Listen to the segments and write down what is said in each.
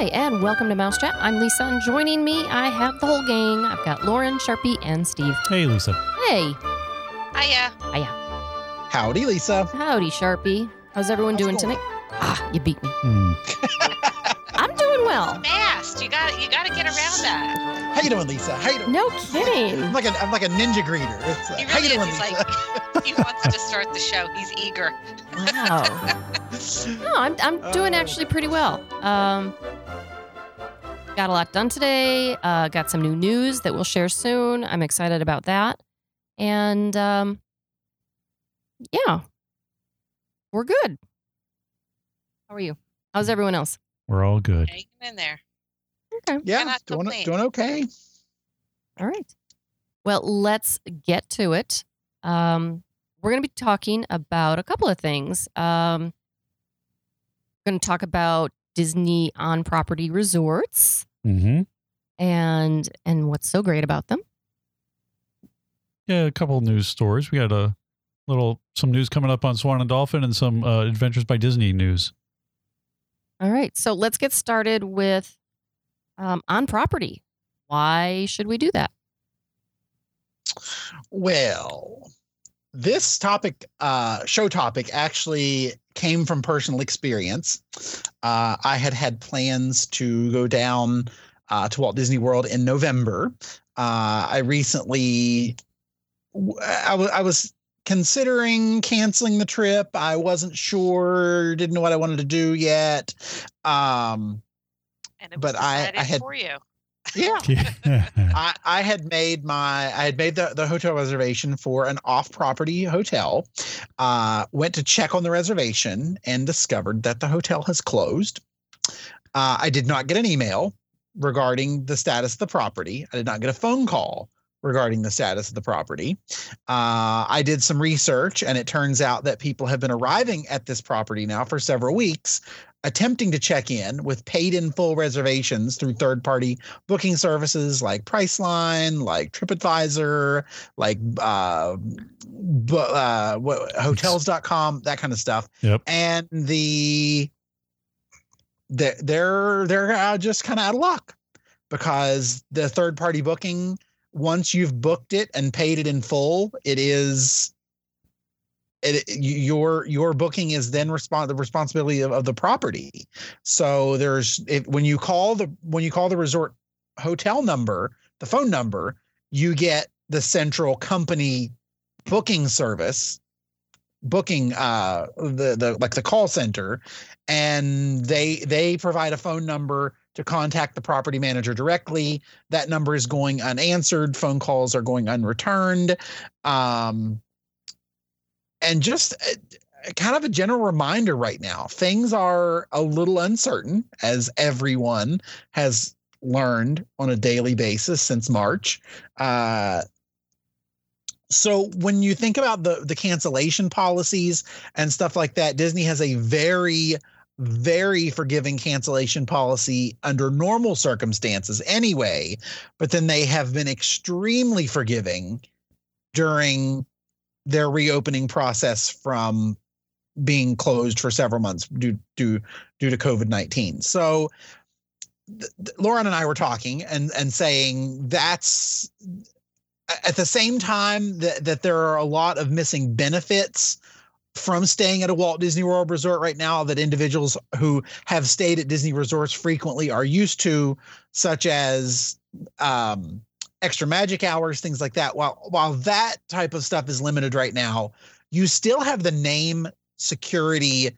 Hi, and welcome to Mouse Chat. I'm Lisa, and joining me, I have the whole gang. I've got Lauren, Sharpie, and Steve. Hey, Lisa. Hey, Hiya. Hiya. Howdy, Lisa. howdy, Sharpie. How's everyone How's doing going? tonight? Ah, you beat me. Hmm. I'm doing well. Fast. You got you got to get around that. How you doing, Lisa? How you doing? No kidding. I'm kidding. like a, I'm like a ninja greeter. It's, uh, He how you really doing, is. He's Lisa? like he wants to start the show. He's eager. Wow. No, I'm I'm doing Oh. actually pretty well. Um, got a lot done today. Uh, got some new news that we'll share soon. I'm excited about that. And um, yeah, we're good. How are you? How's everyone else? We're all good. Hanging in there. Okay. yeah, doing, doing okay. All right. Well, let's get to it. Um, we're going to be talking about a couple of things. Um, we're going to talk about Disney on property resorts Mm-hmm. and and what's so great about them. Yeah, a couple news stories. We got a little some news coming up on Swan and Dolphin and some uh, Adventures by Disney news. All right. So let's get started with um, on property. Why should we do that? Well, this topic, uh, show topic, actually came from personal experience. Uh, I had had plans to go down uh, to Walt Disney World in November. Uh, I recently, I was considering canceling the trip. I wasn't sure, didn't know what I wanted to do yet. Um, And But I- I had- for you. Yeah. Yeah. I, I had made my I had made the, the hotel reservation for an off-property hotel. Uh, went to check on the reservation and discovered that the hotel has closed. Uh, I did not get an email regarding the status of the property. I did not get a phone call regarding the status of the property. Uh, I did some research, and it turns out that people have been arriving at this property now for several weeks, attempting to check in with paid in full reservations through third party booking services like Priceline, like TripAdvisor, like uh, bu- uh, what, hotels.com, that kind of stuff. Yep. And the they're they're, they're uh, just kind of out of luck because the third party booking once you've booked it and paid it in full, it is it your your booking is then respond the responsibility of, of the property. So there's if when you call the when you call the resort hotel number, the phone number, you get the central company booking service booking uh the the like the call center and they they provide a phone number to contact the property manager directly. That number is going unanswered. Phone calls are going unreturned. Um and just uh, kind of a general reminder right now things are a little uncertain as everyone has learned on a daily basis since march. Uh so when you think about the the cancellation policies and stuff like that disney has a very very forgiving cancellation policy under normal circumstances anyway but then they have been extremely forgiving during their reopening process from being closed for several months due due due to COVID-19. So th- th- Lauren and I were talking and and saying that's at the same time that that there are a lot of missing benefits from staying at a Walt Disney World resort right now that individuals who have stayed at Disney resorts frequently are used to, such as um, extra magic hours, things like that. While while that type of stuff is limited right now, you still have the name security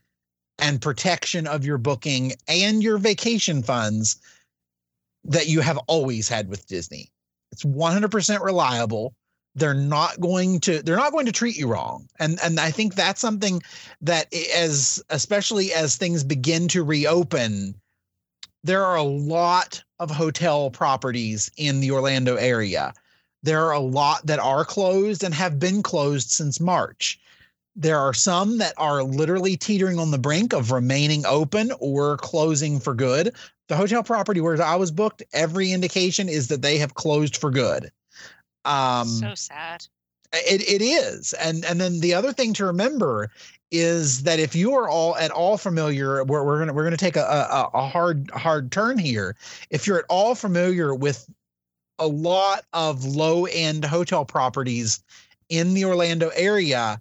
and protection of your booking and your vacation funds that you have always had with Disney. It's 100% reliable. They're not going to they're not going to treat you wrong. And and I think that's something that as especially as things begin to reopen, there are a lot of hotel properties in the Orlando area. There are a lot that are closed and have been closed since March. There are some that are literally teetering on the brink of remaining open or closing for good. The hotel property where I was booked, every indication is that they have closed for good. Um, so sad. it, it is and and then the other thing to remember is that if you are all at all familiar, we're, we're gonna we're gonna take a, a a hard hard turn here. If you're at all familiar with a lot of low end hotel properties in the Orlando area,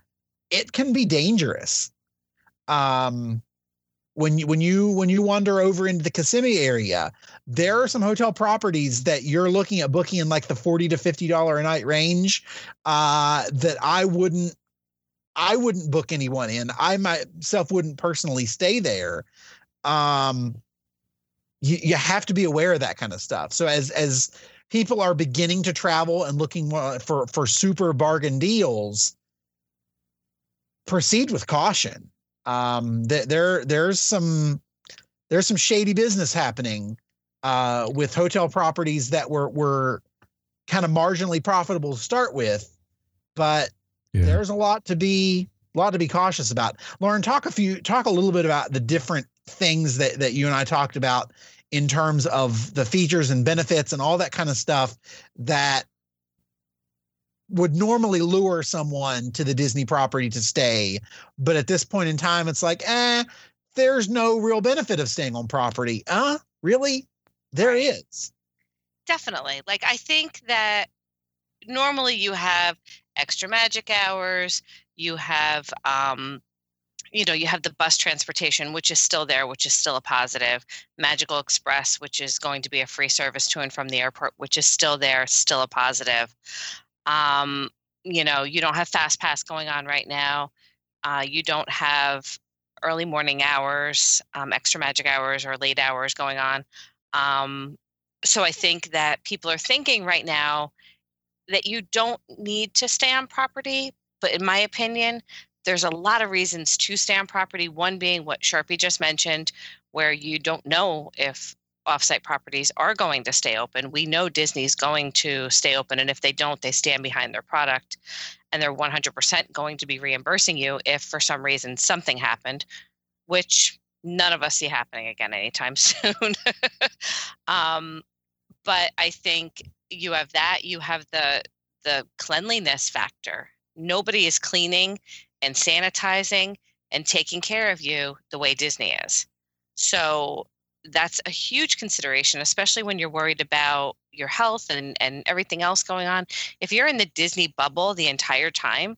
it can be dangerous. Um, when you when you when you wander over into the Kissimmee area, there are some hotel properties that you're looking at booking in like the forty to fifty dollar a night range. Uh, that I wouldn't I wouldn't book anyone in. I myself wouldn't personally stay there. Um, you you have to be aware of that kind of stuff. So as as people are beginning to travel and looking for for super bargain deals, proceed with caution. Um, th- there there's some there's some shady business happening uh, with hotel properties that were were kind of marginally profitable to start with, but Yeah. there's a lot to be a lot to be cautious about. Lauren, talk a few talk a little bit about the different things that that you and I talked about in terms of the features and benefits and all that kind of stuff that would normally lure someone to the Disney property to stay. But at this point in time, it's like, eh, there's no real benefit of staying on property. Uh, really? There Right. is. Definitely. Like I think that normally you have extra magic hours, you have um you know, you have the bus transportation which is still there, which is still a positive. Magical Express, which is going to be a free service to and from the airport, which is still there, still a positive. Um, you know, you don't have fast pass going on right now. Uh, you don't have early morning hours, um, extra magic hours or late hours going on. Um, so I think that people are thinking right now that you don't need to stay on property. But in my opinion, there's a lot of reasons to stay on property. One being what Sharpie just mentioned, where you don't know if offsite properties are going to stay open. We know Disney's going to stay open, and if they don't, they stand behind their product and they're 100% going to be reimbursing you if for some reason something happened, which none of us see happening again anytime soon. um, but I think you have that. You have the the cleanliness factor. Nobody is cleaning and sanitizing and taking care of you the way Disney is. So that's a huge consideration, especially when you're worried about your health and, and everything else going on. If you're in the Disney bubble the entire time,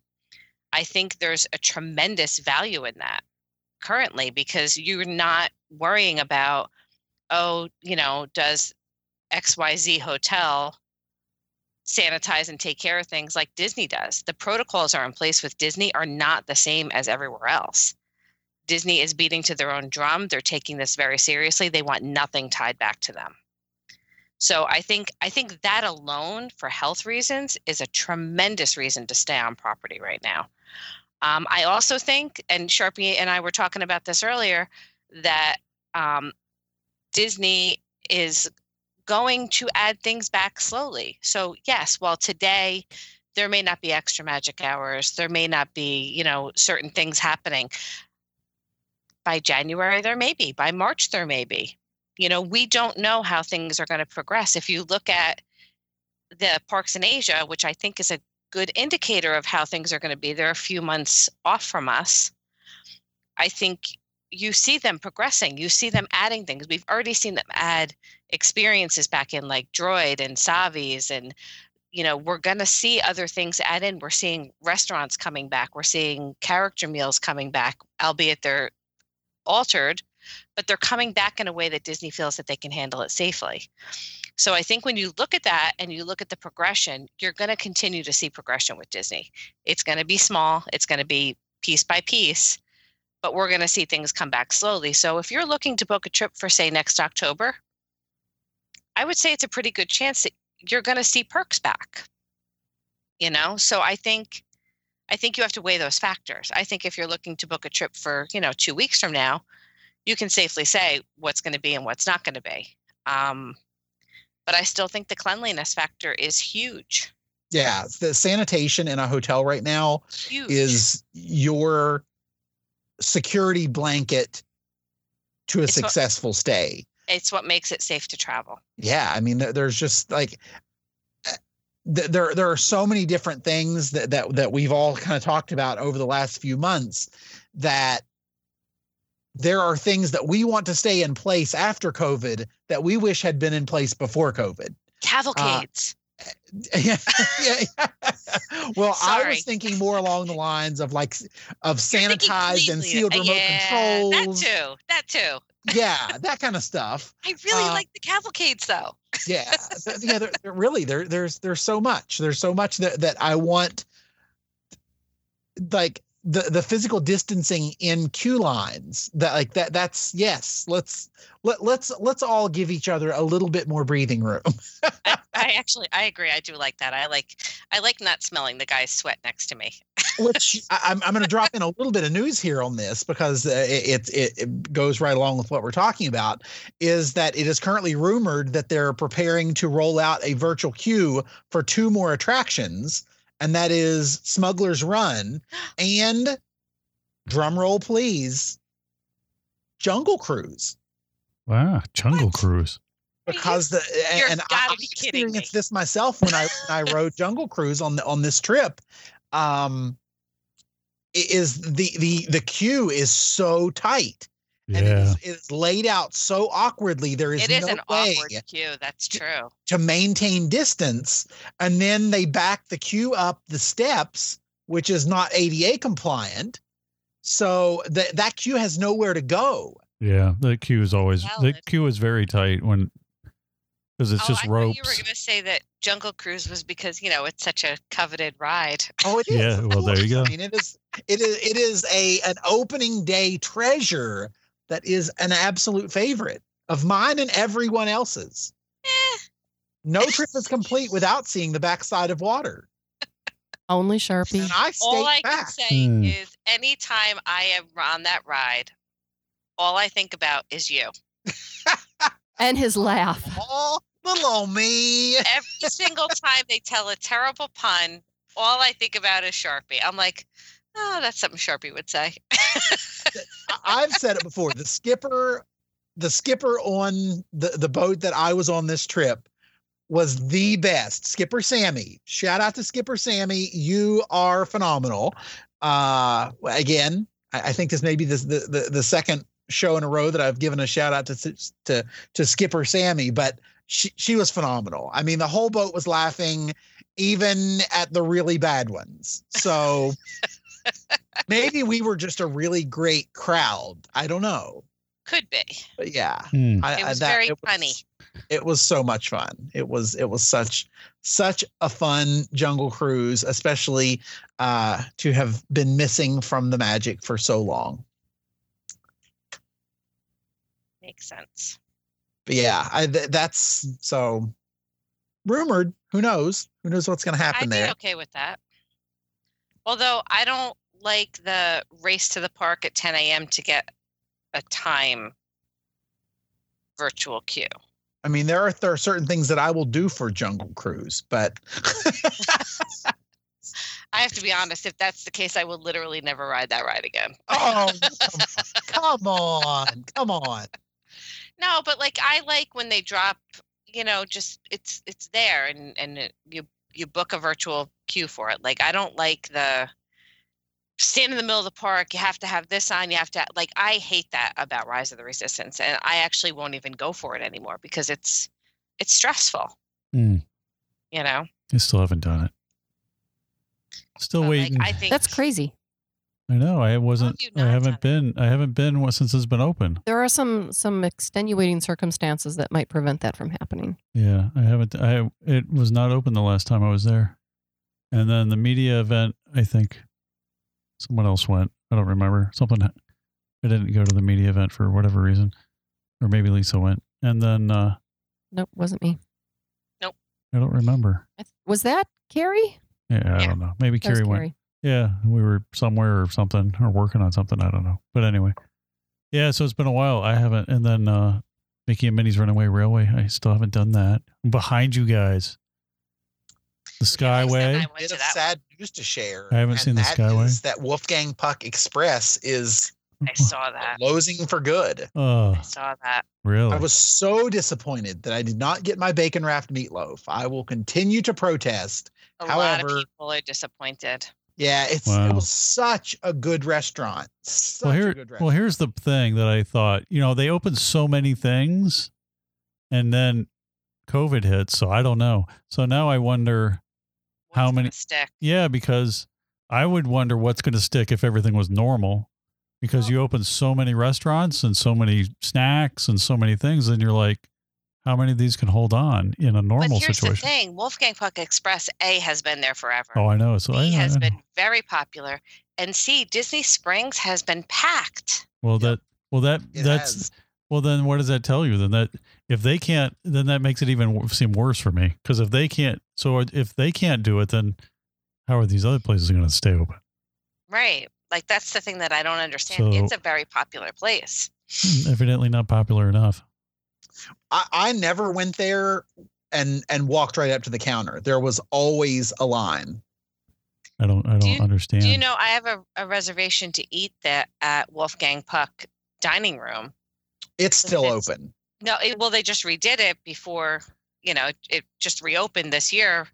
I think there's a tremendous value in that currently because you're not worrying about, oh, you know, does XYZ hotel sanitize and take care of things like Disney does. The protocols are in place with Disney are not the same as everywhere else. Disney is beating to their own drum. They're taking this very seriously. They want nothing tied back to them. So I think I think that alone for health reasons is a tremendous reason to stay on property right now. Um, I also think, and Sharpie and I were talking about this earlier, that um, Disney is going to add things back slowly. So yes, while today there may not be extra magic hours, there may not be, you know, certain things happening. By January there may be, by March there may be. You know, we don't know how things are going to progress. If you look at the parks in Asia, which I think is a good indicator of how things are going to be, they're a few months off from us. I think you see them progressing. You see them adding things. We've already seen them add experiences back in like Droid and Savi's and you know, we're going to see other things add in. We're seeing restaurants coming back. We're seeing character meals coming back, albeit they're altered, but they're coming back in a way that Disney feels that they can handle it safely. So I think when you look at that and you look at the progression, you're going to continue to see progression with Disney. It's going to be small, it's going to be piece by piece, but we're going to see things come back slowly. So if you're looking to book a trip for, say, next October, I would say it's a pretty good chance that you're going to see perks back. You know, so I think. I think you have to weigh those factors. I think if you're looking to book a trip for, you know, two weeks from now, you can safely say what's going to be and what's not going to be. Um, but I still think the cleanliness factor is huge. Yeah, the sanitation in a hotel right now Huge. is your security blanket to a It's what- successful stay. it's what makes it safe to travel. Yeah, I mean, there's just like uh, there there are so many different things that that that we've all kind of talked about over the last few months that there are things that we want to stay in place after COVID that we wish had been in place before COVID. Cavalcades. yeah, yeah, yeah. Well, I was thinking more along the lines of like of sanitized and sealed remote yeah, controls. That too. That too. Yeah, that kind of stuff. I really Uh, like the cavalcades though. yeah yeah there, there- really there there's there's so much there's so much that that i want like the the physical distancing in queue lines that like that that's yes let's let, let's let's all give each other a little bit more breathing room I, I actually I agree. I do like that. I like I like not smelling the guy's sweat next to me. which I, i'm, I'm going to drop in a little bit of news here on this because uh, it, it it goes right along with what we're talking about is that it is currently rumored that they're preparing to roll out a virtual queue for two more attractions and that is smugglers run and drum roll please jungle cruise Wow, Jungle What? Cruise. Because the You're and I, gotta I be kidding me. experienced this myself when I when I rode Jungle Cruise on the on this trip. Um, is the the the queue is so tight and Yeah. is, it's laid out so awkwardly. There is It is no an way awkward queue. That's true. to maintain distance, and then they back the queue up the steps, which is not ADA compliant. So that that queue has nowhere to go. Yeah. The queue is always the queue is very tight when because it's oh, just I thought you were going to say that Jungle Cruise was because you know it's such a coveted ride. Oh, it is. Yeah, well, there you go. I mean, it is. It is. It is a an opening day treasure that is an absolute favorite of mine and everyone else's. Eh, No trip is complete without seeing the backside of water. Only Sharpie. And I all stayed I can say Hmm. is anytime I am on that ride, all I think about is you. And his laugh. Oh, little old me. Every single time they tell a terrible pun, all I think about is Sharpie. I'm like, oh, that's something Sharpie would say. I've said it before. The skipper, the skipper on the the boat that I was on this trip was the best. Skipper Sammy. Shout out to Skipper Sammy. You are phenomenal. Uh, again, I, I think this may be the, the the the second show in a row that I've given a shout out to to to Skipper Sammy, but she she was phenomenal. I mean, the whole boat was laughing, even at the really bad ones. So maybe we were just a really great crowd. I don't know, Could be. but yeah, Hmm. I, It I- was that- very it was- funny. It was so much fun. It was it was such such a fun jungle cruise, especially uh, to have been missing from the magic for so long. Makes sense. But yeah, I th- that's so rumored. Who knows? Who knows what's going to happen I'd be there? okay with that. Although I don't like the race to the park at 10 a.m. to get a time virtual queue. I mean, there are there are certain things that I will do for Jungle Cruise, but I have to be honest, if that's the case, I will literally never ride that ride again. oh, come on, come on. No, but like I like when they drop, you know, just it's it's there and and it, you you book a virtual queue for it. Like I don't like the stand in the middle of the park. You have to have this on. You have to like I hate that about Rise of the Resistance, and I actually won't even go for it anymore because it's it's stressful. Hmm. You know, I still haven't done it. Still But, like, waiting. I think That's crazy. I know. I wasn't. I haven't been. I haven't been wa- since it's been open. There are some some extenuating circumstances that might prevent that from happening. Yeah, I haven't. I it was not open the last time I was there, and then the media event. I think someone else went. I don't remember. Something. I didn't go to the media event for whatever reason, or maybe Lisa went, and then uh Nope, wasn't me. Nope. I don't remember. Was that Carrie? Yeah, I Yeah. don't know. Maybe That Carrie went. Carrie. Yeah, we were somewhere or something, or working on something. I don't know. But anyway, yeah. So it's been a while. I haven't. And then uh Mickey and Minnie's Runaway Railway. I still haven't done that. I'm behind you guys. The Yeah, Lisa and I Skyway. went Bit of sad news to share. I haven't and seen the that Skyway. is that Wolfgang Puck Express is. I saw that. closing for good. Oh, I saw that. really? I was so disappointed that I did not get my bacon wrapped meatloaf. I will continue to protest. A lot However- of people are disappointed. Yeah, it's Wow. it was such a good restaurant. Such well, a here, good well, here's the thing that I thought. You know, they opened so many things, and then COVID hit. So I don't know. So now I wonder. How What's gonna many- stick? Yeah, because I would wonder what's going to stick if everything was normal. Because Well- you open so many restaurants and so many snacks and so many things, and you're like, how many of these can hold on in a normal but here's situation? the thing: Wolfgang Puck Express A has been there forever. Oh, I know. So I, B I has know. been very popular, and C Disney Springs has been packed. well Yep. that well that It that's has. well then what does that tell you then that if they can't then that makes it even seem worse for me because if they can't so if they can't do it then how are these other places going to stay open Right. Like that's the thing that I don't understand. So- it's a very popular place. Hmm, evidently not popular enough I, I never went there and and walked right up to the counter. There was always a line. i don't i don't you- understand Do you know I have a, a reservation to eat that at Wolfgang Puck dining room? It's still It's- open. No, it, well, they just redid it before, you know, it just reopened this year.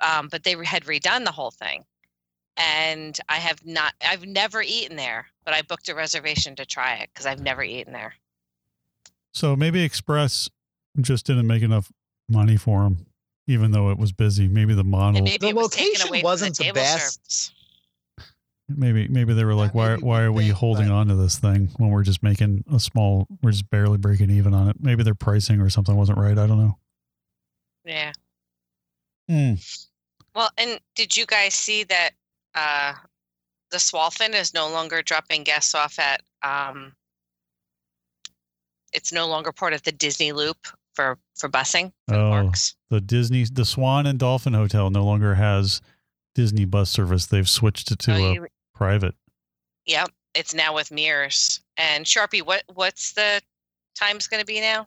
Um, but they had redone the whole thing. And I have not, I've never eaten there, but I booked a reservation to try it because I've never eaten there. So maybe express just didn't make enough money for them even though it was busy maybe the model maybe The it was taken location wasn't the the, best. service. maybe maybe they were like Yeah, why why are we holding on to this thing when we're just making a small we're just barely breaking even on it maybe their pricing or something wasn't right i don't know Yeah. Hmm. Well, and did you guys see that uh, the Swolphin is no longer dropping guests off at? Um, it's no longer part of the Disney Loop for for busing for the Oh. parks. the Disney, the Swan and Dolphin Hotel no longer has Disney bus service. They've switched it to Oh, a you- private. Yep, it's now with Mears. And Sharpie, what what's the time's going to be now?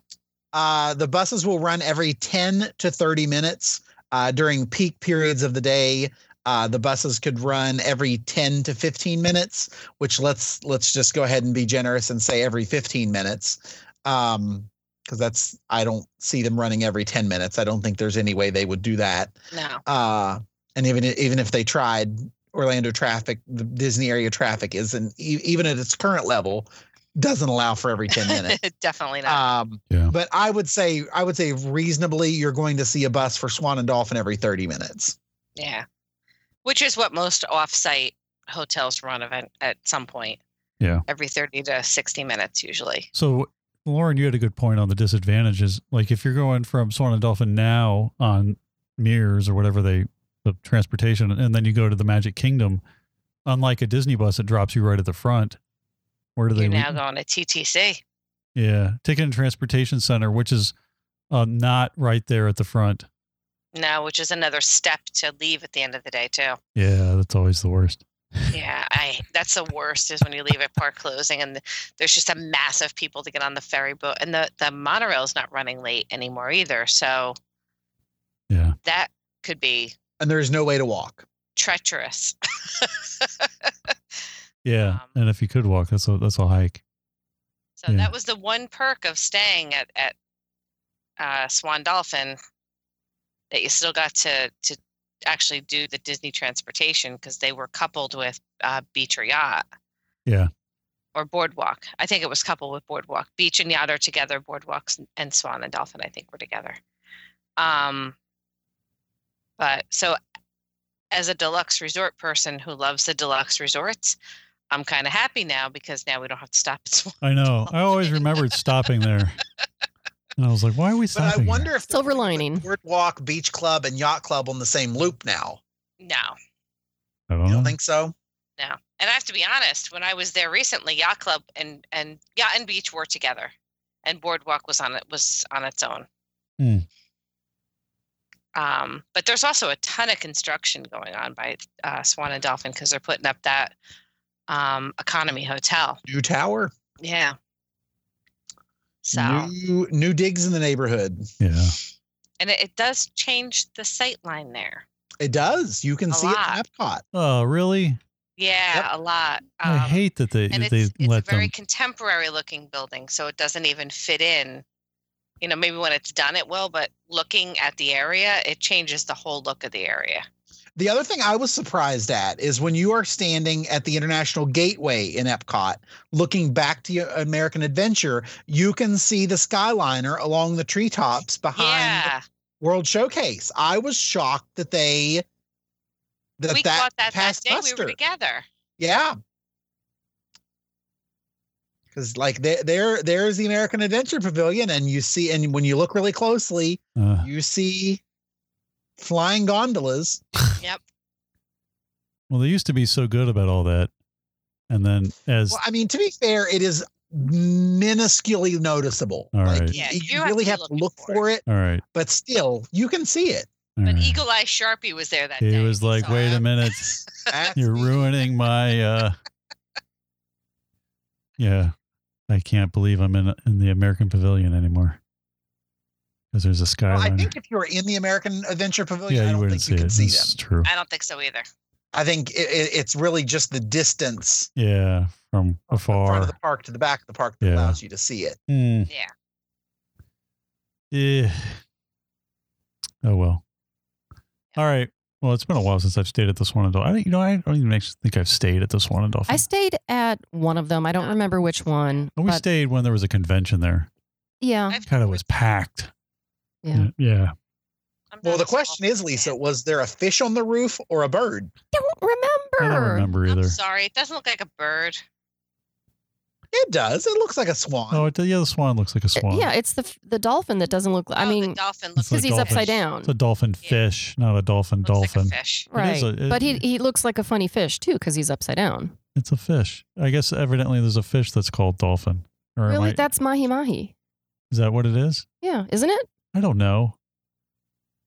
Uh, the buses will run every 10 to 30 minutes uh, during peak periods of the day. Uh, the buses could run every 10 to 15 minutes, which let's let's just go ahead and be generous and say every 15 minutes. Um, because that's I don't see them running every 10 minutes. I don't think there's any way they would do that. No. Uh, and even even if they tried, Orlando traffic, the Disney area traffic isn't even at its current level doesn't allow for every 10 minutes. Definitely not. Um, Yeah. but I would say I would say reasonably you're going to see a bus for Swan and Dolphin every 30 minutes. yeah. Which is what most off-site hotels run event at some point. Yeah. Every 30 to 60 minutes usually. So, Lauren, you had a good point on the disadvantages. Like if you're going from Swan and Dolphin now on Mears or whatever they, the transportation, and then you go to the Magic Kingdom, unlike a Disney bus, it drops you right at the front. Where do You're they? now going to TTC. yeah, Ticket and Transportation Center, which is uh, not right there at the front. No, which is another step to leave at the end of the day too. Yeah, that's always the worst. Yeah, I that's the worst is when you leave at park closing and there's just a mass of people to get on the ferry boat and the the monorail is not running late anymore either. So Yeah. that could be And there's no way to walk. treacherous. Yeah, Um, and if you could walk, that's a that's a hike. So Yeah. that was the one perk of staying at at uh, Swan Dolphin that you still got to to actually do the Disney transportation because they were coupled with uh, beach or yacht. Yeah. Or boardwalk. I think it was coupled with boardwalk. Beach and yacht are together. Boardwalks and- Swan and Dolphin, I think, were together. Um, but so, as a deluxe resort person who loves the deluxe resorts, I'm kind of happy now because now we don't have to stop at Swan. I know. I always remembered stopping there, and I was like, "Why are we But I stopping?" here? wonder if they're Silver gonna put lining. Boardwalk, Beach Club, and Yacht Club on the same loop now. No, I don't You don't think so? no. And I have to be honest, when I was there recently, Yacht Club and and Yacht and Beach were together, and Boardwalk was on it was on its own. Hmm. Um, but there's also a ton of construction going on by uh, Swan and Dolphin because they're putting up that um, economy hotel. New tower, Yeah. So new new digs in the neighborhood. Yeah. and it, it does change the sight line there. It does. You can A see lot. it at Epcot. Oh, really? Yeah, a lot. I Um, hate that they and that they it's, it's a very them. contemporary looking building so it doesn't even fit in you know maybe when it's done it will but looking at the area it changes the whole look of the area The other thing I was surprised at is when you are standing at the International Gateway in Epcot, looking back to your American Adventure, you can see the Skyliner along the treetops behind Yeah, World Showcase. I was shocked that they that we that caught that that passed day we muster. were together. Yeah. Because like there, there, there's the American Adventure Pavilion, and you see, and when you look really closely, Uh, you see flying gondolas. well, they used to be so good about all that, and then as Well, I mean, to be fair, it is minusculely noticeable. All like right. Yeah, you you have really to have to looking look for for it, all right, but still, you can see it. all But right. Eagle Eye Sharpie was there that he day. He was like, so- "Wait a minute, you're ruining my." uh Yeah, I can't believe I'm in in the American Pavilion anymore because there's a Well, I think if you were in the American Adventure Pavilion, yeah, I you don't wouldn't think see you it. can see them. True. I don't think so either. I think it, it, it's really just the distance Yeah, from from the front of the park to the back of the park that Yeah. allows you to see it. Hmm. Yeah. Yeah. Oh well. All right. Well, it's been a while since I've stayed at this Swan and Dolphin. I, you know, I don't even actually think I've stayed at this Swan and Dolphin. I stayed at one of them. I don't remember which one. We but stayed when there was a convention there. yeah, I've God, it was packed. yeah. Yeah. I'm Well, the question is, Lisa, fan. was there a fish on the roof or a bird? Don't remember. I don't remember I'm either. sorry, it doesn't look like a bird. It does. It looks like a swan. Oh, it, yeah, the swan looks like a Uh, swan. Yeah, it's the the dolphin that doesn't look. I Oh, mean, the dolphin It's looks like because he's dolphin. upside down, It's a dolphin Yeah. fish, not a dolphin looks dolphin. like a fish. right? a- it- but he he looks like a funny fish too because he's upside down. It's a fish. I guess evidently there's a fish that's called dolphin. Or Really, I- that's mahi mahi. is that what it is? Yeah, isn't it? I don't know.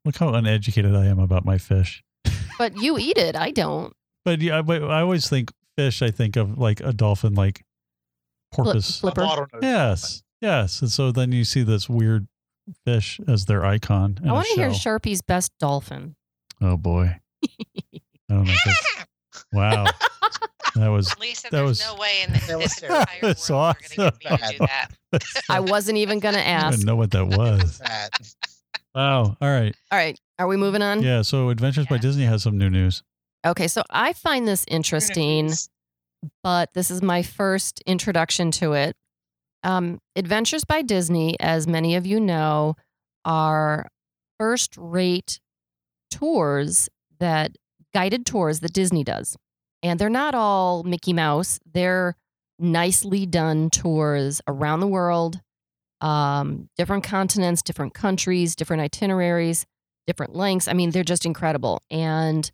Look how uneducated I am about my fish. But you eat it. I don't. But yeah, but I always think fish. I think of like a dolphin, like porpoise. flip- flipper. yes, yes. And so then you see this weird fish as their icon. I want to hear. Sharpie's best dolphin. Oh boy. I don't know. wow. That was Lisa, That there's was- no way in That this was entire world That's you're going to get me to awesome. do that. I wasn't even gonna ask. I didn't know what that was. That. Wow. All right. All right, are we moving on? Yeah. So Adventures by Disney has some new news. Okay, so I find this interesting. but this is my first introduction to it. Um, Adventures by Disney, as many of you know, are first rate tours that guided tours that Disney does. And they're not all Mickey Mouse, they're nicely done tours around the world, um, different continents, different countries, different itineraries, different lengths. I mean, they're just incredible. And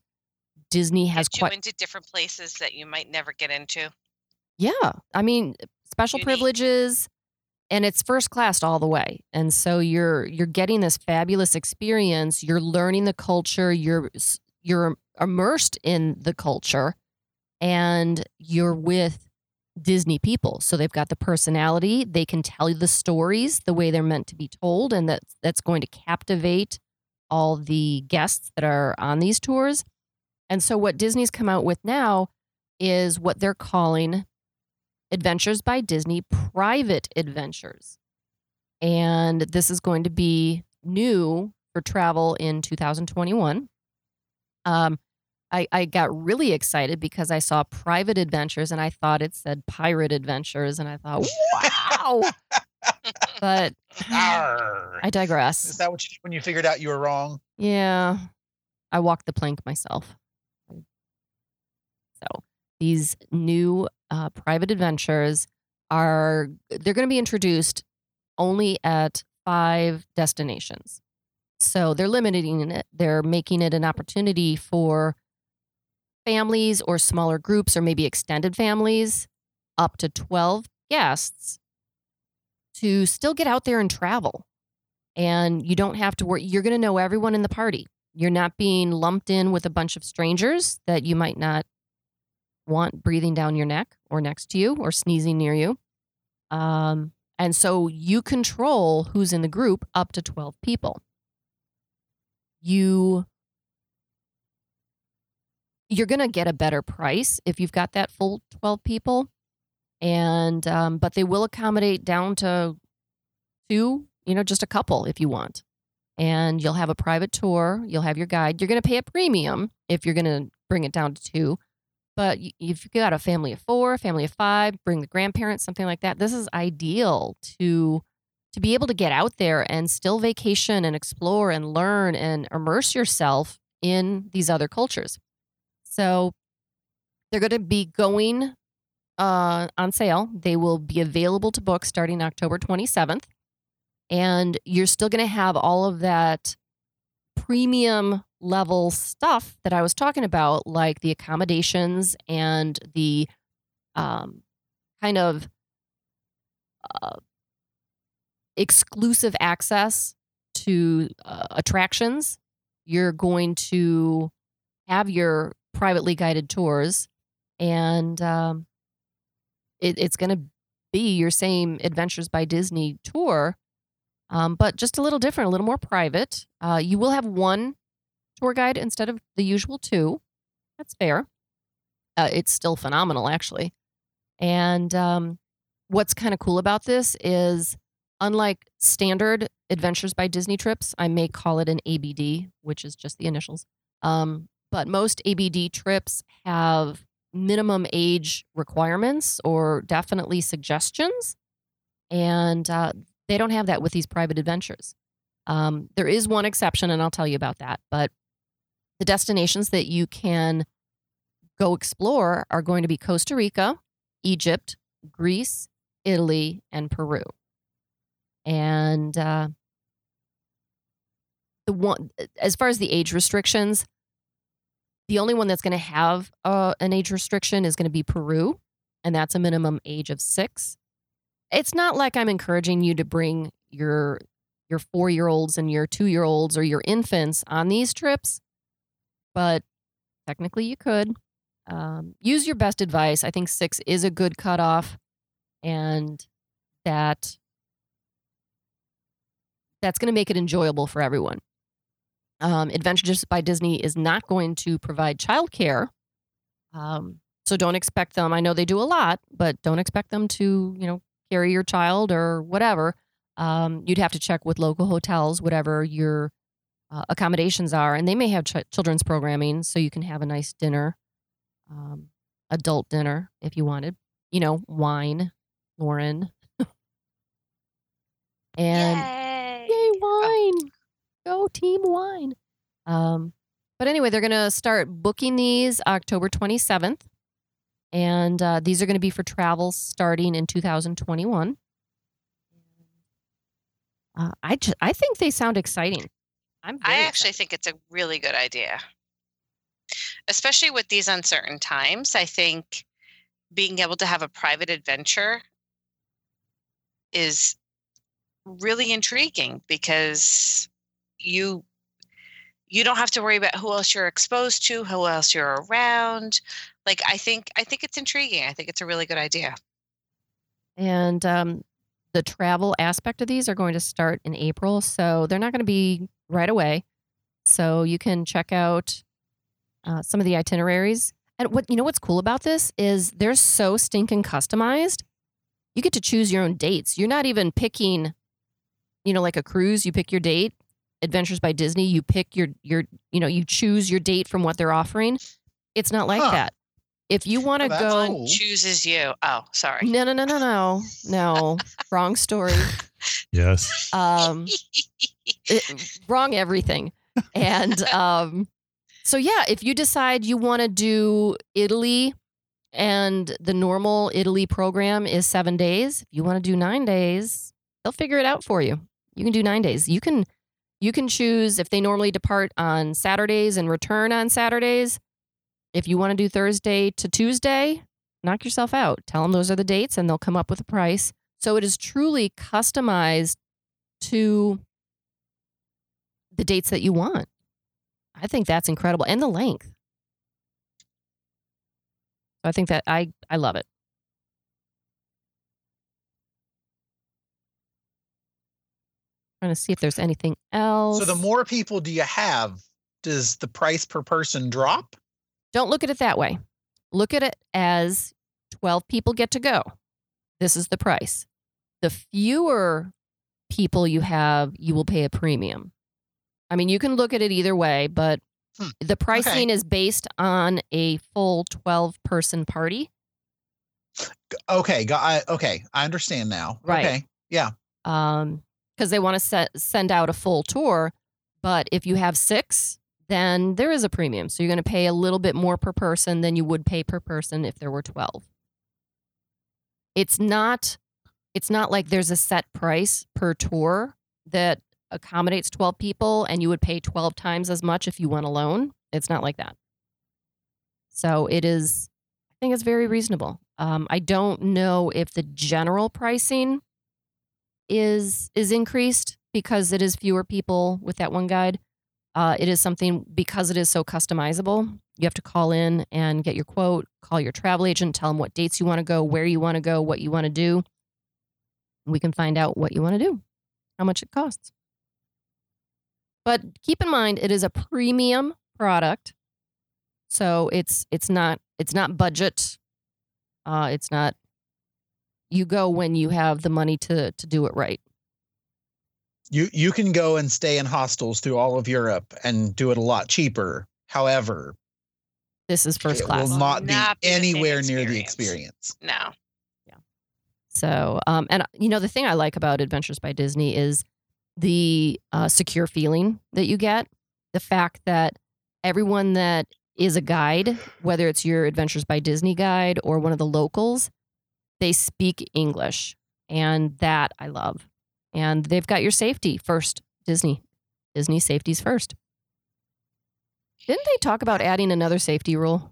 Disney has Get you quite into different places that you might never get into. Yeah. I mean, special Unique. privileges and it's first class all the way. And so you're you're getting this fabulous experience, you're learning the culture, you're you're immersed in the culture and you're with Disney people. So they've got the personality, they can tell you the stories the way they're meant to be told and that that's going to captivate all the guests that are on these tours. And so what Disney's come out with now is what they're calling Adventures by Disney Private Adventures. And this is going to be new for travel in 2021. Um, I, I got really excited because I saw Private Adventures and I thought it said Pirate Adventures. And I thought, wow. but Arr. I digress. Is that what you did when you figured out you were wrong? Yeah, I walked the plank myself. So these new uh, private adventures are they're going to be introduced only at five destinations. So they're limiting it. They're making it an opportunity for families or smaller groups or maybe extended families up to 12 guests to still get out there and travel and you don't have to worry. You're going to know everyone in the party. You're not being lumped in with a bunch of strangers that you might not want breathing down your neck or next to you or sneezing near you. Um, and so you control who's in the group up to 12 people. You you're going to get a better price if you've got that full 12 people and um, but they will accommodate down to two you know, just a couple if you want. and you'll have a private tour. You'll have your guide. You're going to pay a premium if you're going to bring it down to two. But if you've got a family of four, family of five, bring the grandparents, something like that. This is ideal to to be able to get out there and still vacation and explore and learn and immerse yourself in these other cultures. So they're going to be going uh, on sale. They will be available to book starting October 27th. And you're still going to have all of that premium level stuff that I was talking about, like the accommodations and the um, kind of uh, exclusive access to uh, attractions. You're going to have your privately guided tours, and um, it, it's going to be your same Adventures by Disney tour, um, but just a little different, a little more private. Uh, you will have one tour guide instead of the usual two. That's fair. Uh, it's still phenomenal, actually. And um, what's kind of cool about this is, unlike standard Adventures by Disney trips, I may call it an ABD, which is just the initials. Um, but most ABD trips have minimum age requirements or definitely suggestions. And uh, they don't have that with these private adventures. Um, there is one exception, and I'll tell you about that. But the destinations that you can go explore are going to be Costa Rica, Egypt, Greece, Italy, and Peru. And uh, the one, as far as the age restrictions, the only one that's going to have uh, an age restriction is going to be Peru, and that's a minimum age of six. It's not like I'm encouraging you to bring your your four year olds and your two year olds or your infants on these trips, but technically you could. Um, use your best advice. I think six is a good cutoff, and that that's going to make it enjoyable for everyone. Um, Adventures by Disney is not going to provide childcare. Um, so don't expect them. I know they do a lot, but don't expect them to, you know, carry your child or whatever. Um, you'd have to check with local hotels, whatever your uh, accommodations are, and they may have ch- children's programming, so you can have a nice dinner, um, adult dinner if you wanted. You know, wine, Lauren, and Yay! Go team wine. Um, but anyway, they're going to start booking these October 27th. And uh, these are going to be for travel starting in 2021. Uh, I, ju- I think they sound exciting. I'm I actually excited. think it's a really good idea. Especially with these uncertain times, I think being able to have a private adventure is really intriguing because you you don't have to worry about who else you're exposed to, who else you're around. Like I think I think it's intriguing. I think it's a really good idea. And um, the travel aspect of these are going to start in April. So they're not going to be right away. So you can check out uh, some of the itineraries. And what you know what's cool about this is they're so stinking customized. You get to choose your own dates. You're not even picking, you know, like a cruise, you pick your date. Adventures by Disney, you pick your your you know, you choose your date from what they're offering. It's not like Huh. that. If you want to Well, go cool. Chooses you. Oh, sorry. No, no, no, no, no. No. Wrong story. Yes. Um it- wrong everything. And um so yeah, if you decide you want to do Italy and the normal Italy program is 7 days, if you want to do 9 days, they'll figure it out for you. You can do 9 days. You can you can choose if they normally depart on Saturdays and return on Saturdays. If you want to do Thursday to Tuesday, knock yourself out. Tell them those are the dates and they'll come up with a price. So it is truly customized to the dates that you want. I think that's incredible and the length. I think that I I love it. Trying to see if there's anything else. So the more people do you have, does the price per person drop? Don't look at it that way. Look at it as 12 people get to go. This is the price. The fewer people you have, you will pay a premium. I mean, you can look at it either way, but Hmm. the pricing is based on a full 12 person party. Okay, I, okay, I understand now. Right. Okay. Yeah. um because they want to send out a full tour but if you have six then there is a premium. So you're going to pay a little bit more per person than you would pay per person if there were 12 it's not it's not like there's a set price per tour that accommodates 12 people and you would pay 12 times as much if you went alone. It's not like that. So it is i think it's very reasonable. Um, i don't know if the general pricing is is increased because it is fewer people with that one guide. Uh, it is something because it is so customizable. You have to call in and get your quote. Call your travel agent. Tell them what dates you want to go, where you want to go, what you want to do. We can find out what you want to do, how much it costs. But keep in mind, it is a premium product, so it's it's not it's not budget. Uh, it's not you go when you have the money to to do it right. You you can go and stay in hostels through all of Europe and do it a lot cheaper. However, This is first it class. will Will not be not be the same anywhere near the experience. No. Yeah. So, um, and you know, the thing I like about Adventures by Disney is the uh, secure feeling that you get. The fact that everyone that is a guide, whether it's your Adventures by Disney guide or one of the locals, they speak English, and that I love. And they've got your safety first. Disney, Disney safety's first. Didn't they talk about adding another safety rule?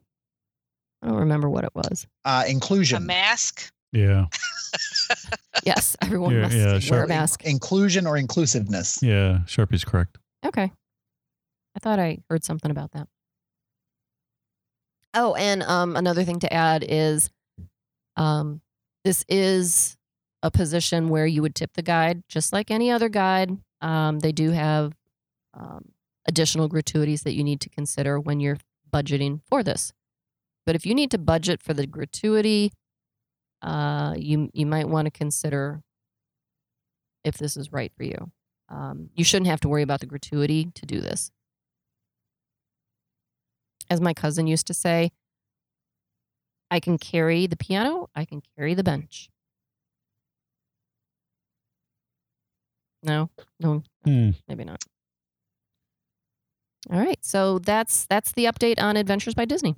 I don't remember what it was. Uh, A inclusion. mask. Yeah. Yes, everyone Yeah, must yeah, wear sure. a mask. Inclusion or inclusiveness. Yeah. Sharpie's correct. Okay. I thought I heard something about that. Oh, and um, another thing to add is um, this is a position where you would tip the guide, just like any other guide. Um, they do have um, additional gratuities that you need to consider when you're budgeting for this. But if you need to budget for the gratuity, uh, you you might want to consider if this is right for you. Um, you shouldn't have to worry about the gratuity to do this. As my cousin used to say, I can carry the piano, I can carry the bench. No, no, Hmm. maybe not. All right, so that's that's the update on Adventures by Disney.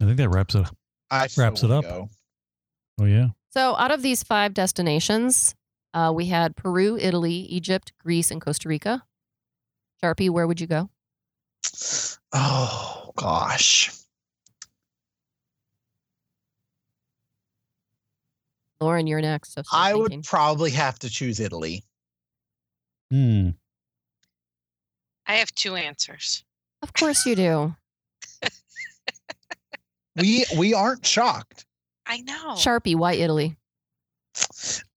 I think that wraps it up. I Wraps it up. go. Oh, yeah. So out of these five destinations, uh, we had Peru, Italy, Egypt, Greece, and Costa Rica. Sharpie, where would you go? Oh gosh. Lauren, you're next. So I thinking. would probably have to choose Italy. Hmm. I have two answers. Of course you do. We we aren't shocked. I know. Sharpie, why Italy?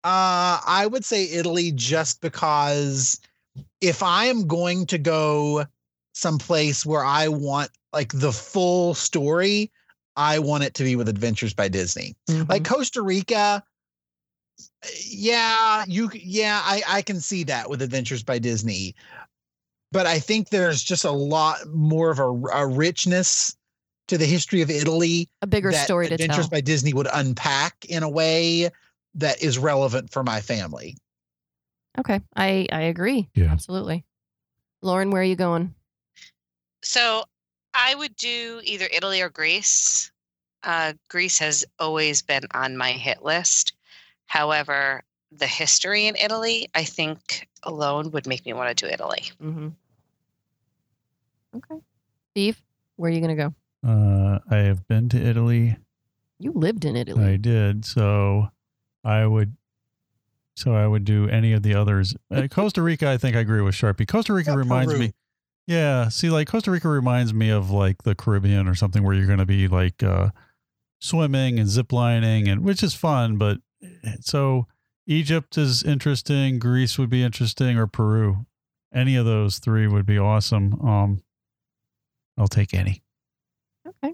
Uh, I would say Italy just because if I am going to go someplace where I want like the full story, I want it to be with Adventures by Disney. Like Mm-hmm. Costa Rica, yeah, you yeah, I I can see that with Adventures by Disney. But I think there's just a lot more of a, a richness to the history of Italy a bigger that story to Adventures tell. by Disney would unpack in a way that is relevant for my family. okay, I I agree. Yeah. Absolutely. Lauren, where are you going? So I would do either Italy or Greece. Uh, Greece has always been on my hit list. However, the history in Italy, I think alone would make me want to do Italy. Mm-hmm. Okay, Steve, where are you gonna go? Uh, I have been to Italy. You lived in Italy. I did. So I would. So I would do any of the others. Uh, Costa Rica, I think I agree with Sharpie. Costa Rica Yeah, reminds Peru. me. Yeah, see, like Costa Rica reminds me of like the Caribbean or something where you're going to be like uh, swimming and ziplining, and which is fun. But so Egypt is interesting. Greece would be interesting, or Peru. Any of those three would be awesome. Um, I'll take any. Okay.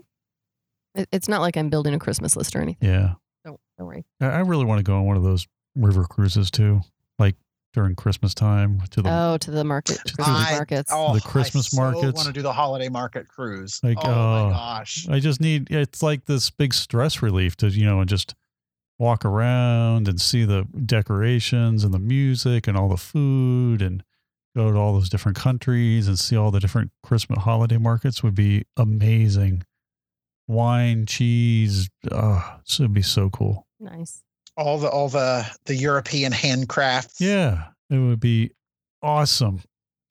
It's not like I'm building a Christmas list or anything. Yeah, Don't don't worry. I, I really want to go on one of those river cruises too, like during Christmas time to the Oh, to the market, To Christmas I- markets. Oh, The Christmas I so markets. want to do the holiday market cruise. Like, oh oh, my gosh. I just need it's like this big stress relief to you know and just walk around and see the decorations and the music and all the food and go to all those different countries and see all the different Christmas holiday markets would be amazing. Wine, cheese, oh, this would be so cool. Nice. All the all the the European handcrafts. Yeah, it would be awesome.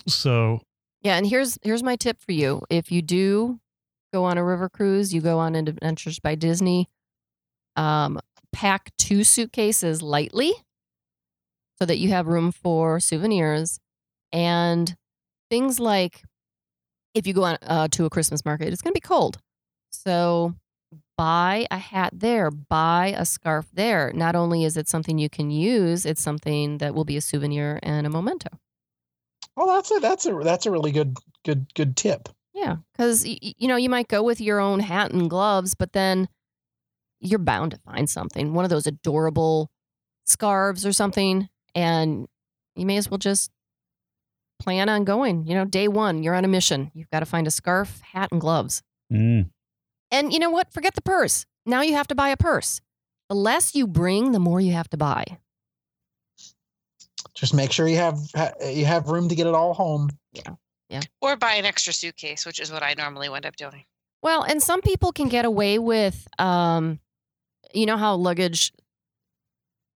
So, Yeah, and here's here's my tip for you. If you do go on a river cruise, you go on Adventures by Disney, um, pack two suitcases lightly so that you have room for souvenirs and things like if you go on uh, to a Christmas market, it's going to be cold. So buy a hat there, buy a scarf there. Not only is it something you can use, it's something that will be a souvenir and a memento. Oh, that's a that's a that's a really good good good tip. Yeah, because you know you might go with your own hat and gloves, but then you're bound to find something, one of those adorable scarves or something, and you may as well just plan on going. You know, day one, you're on a mission. You've got to find a scarf, hat, and gloves. mm, And you know what? Forget the purse. Now you have to buy a purse. The less you bring, the more you have to buy. Just make sure you have you have room to get it all home. Yeah. Yeah. Or buy an extra suitcase, which is what I normally wind up doing. Well, and some people can get away with, um, you know, how luggage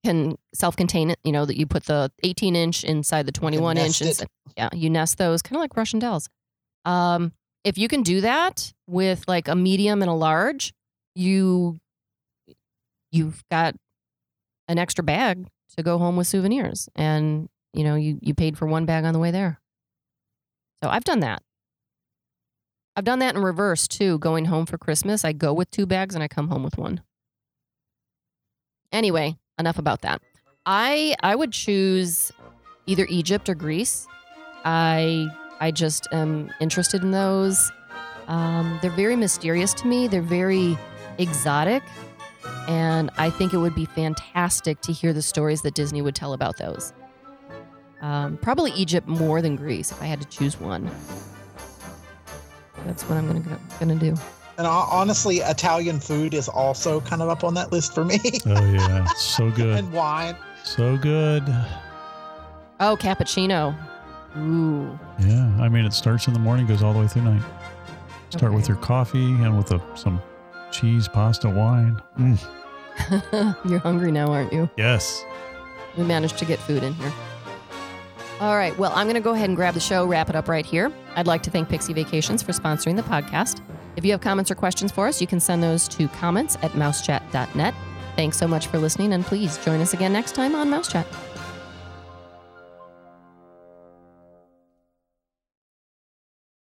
can self-contain it. You know that you put the 18 inch inside the 21 inch. Yeah, you nest those, kind of like Russian dolls. Um, if you can do that with like a medium and a large, you you've got an extra bag to go home with souvenirs, and you know you you paid for one bag on the way there. So I've done that. I've done that in reverse too. Going home for Christmas, I go with two bags and I come home with one. Anyway, enough about that. I I would choose either Egypt or Greece. I I just am interested in those. Um, they're very mysterious to me. They're very exotic, and I think it would be fantastic to hear the stories that Disney would tell about those. Um, probably Egypt more than Greece if I had to choose one. That's what I'm gonna gonna do. And honestly, Italian food is also kind of up on that list for me. oh yeah, so good, and wine. so good. Oh, cappuccino. Ooh. Yeah, I mean, it starts in the morning, goes all the way through night. Start with your coffee and with a, some cheese, pasta, wine. Mm, You're hungry now, aren't you? yes. We managed to get food in here. All right. Well, I'm going to go ahead and grab the show, wrap it up right here. I'd like to thank Pixie Vacations for sponsoring the podcast. If you have comments or questions for us, you can send those to comments at mousechat.net. Thanks so much for listening, and please join us again next time on Mouse Chat.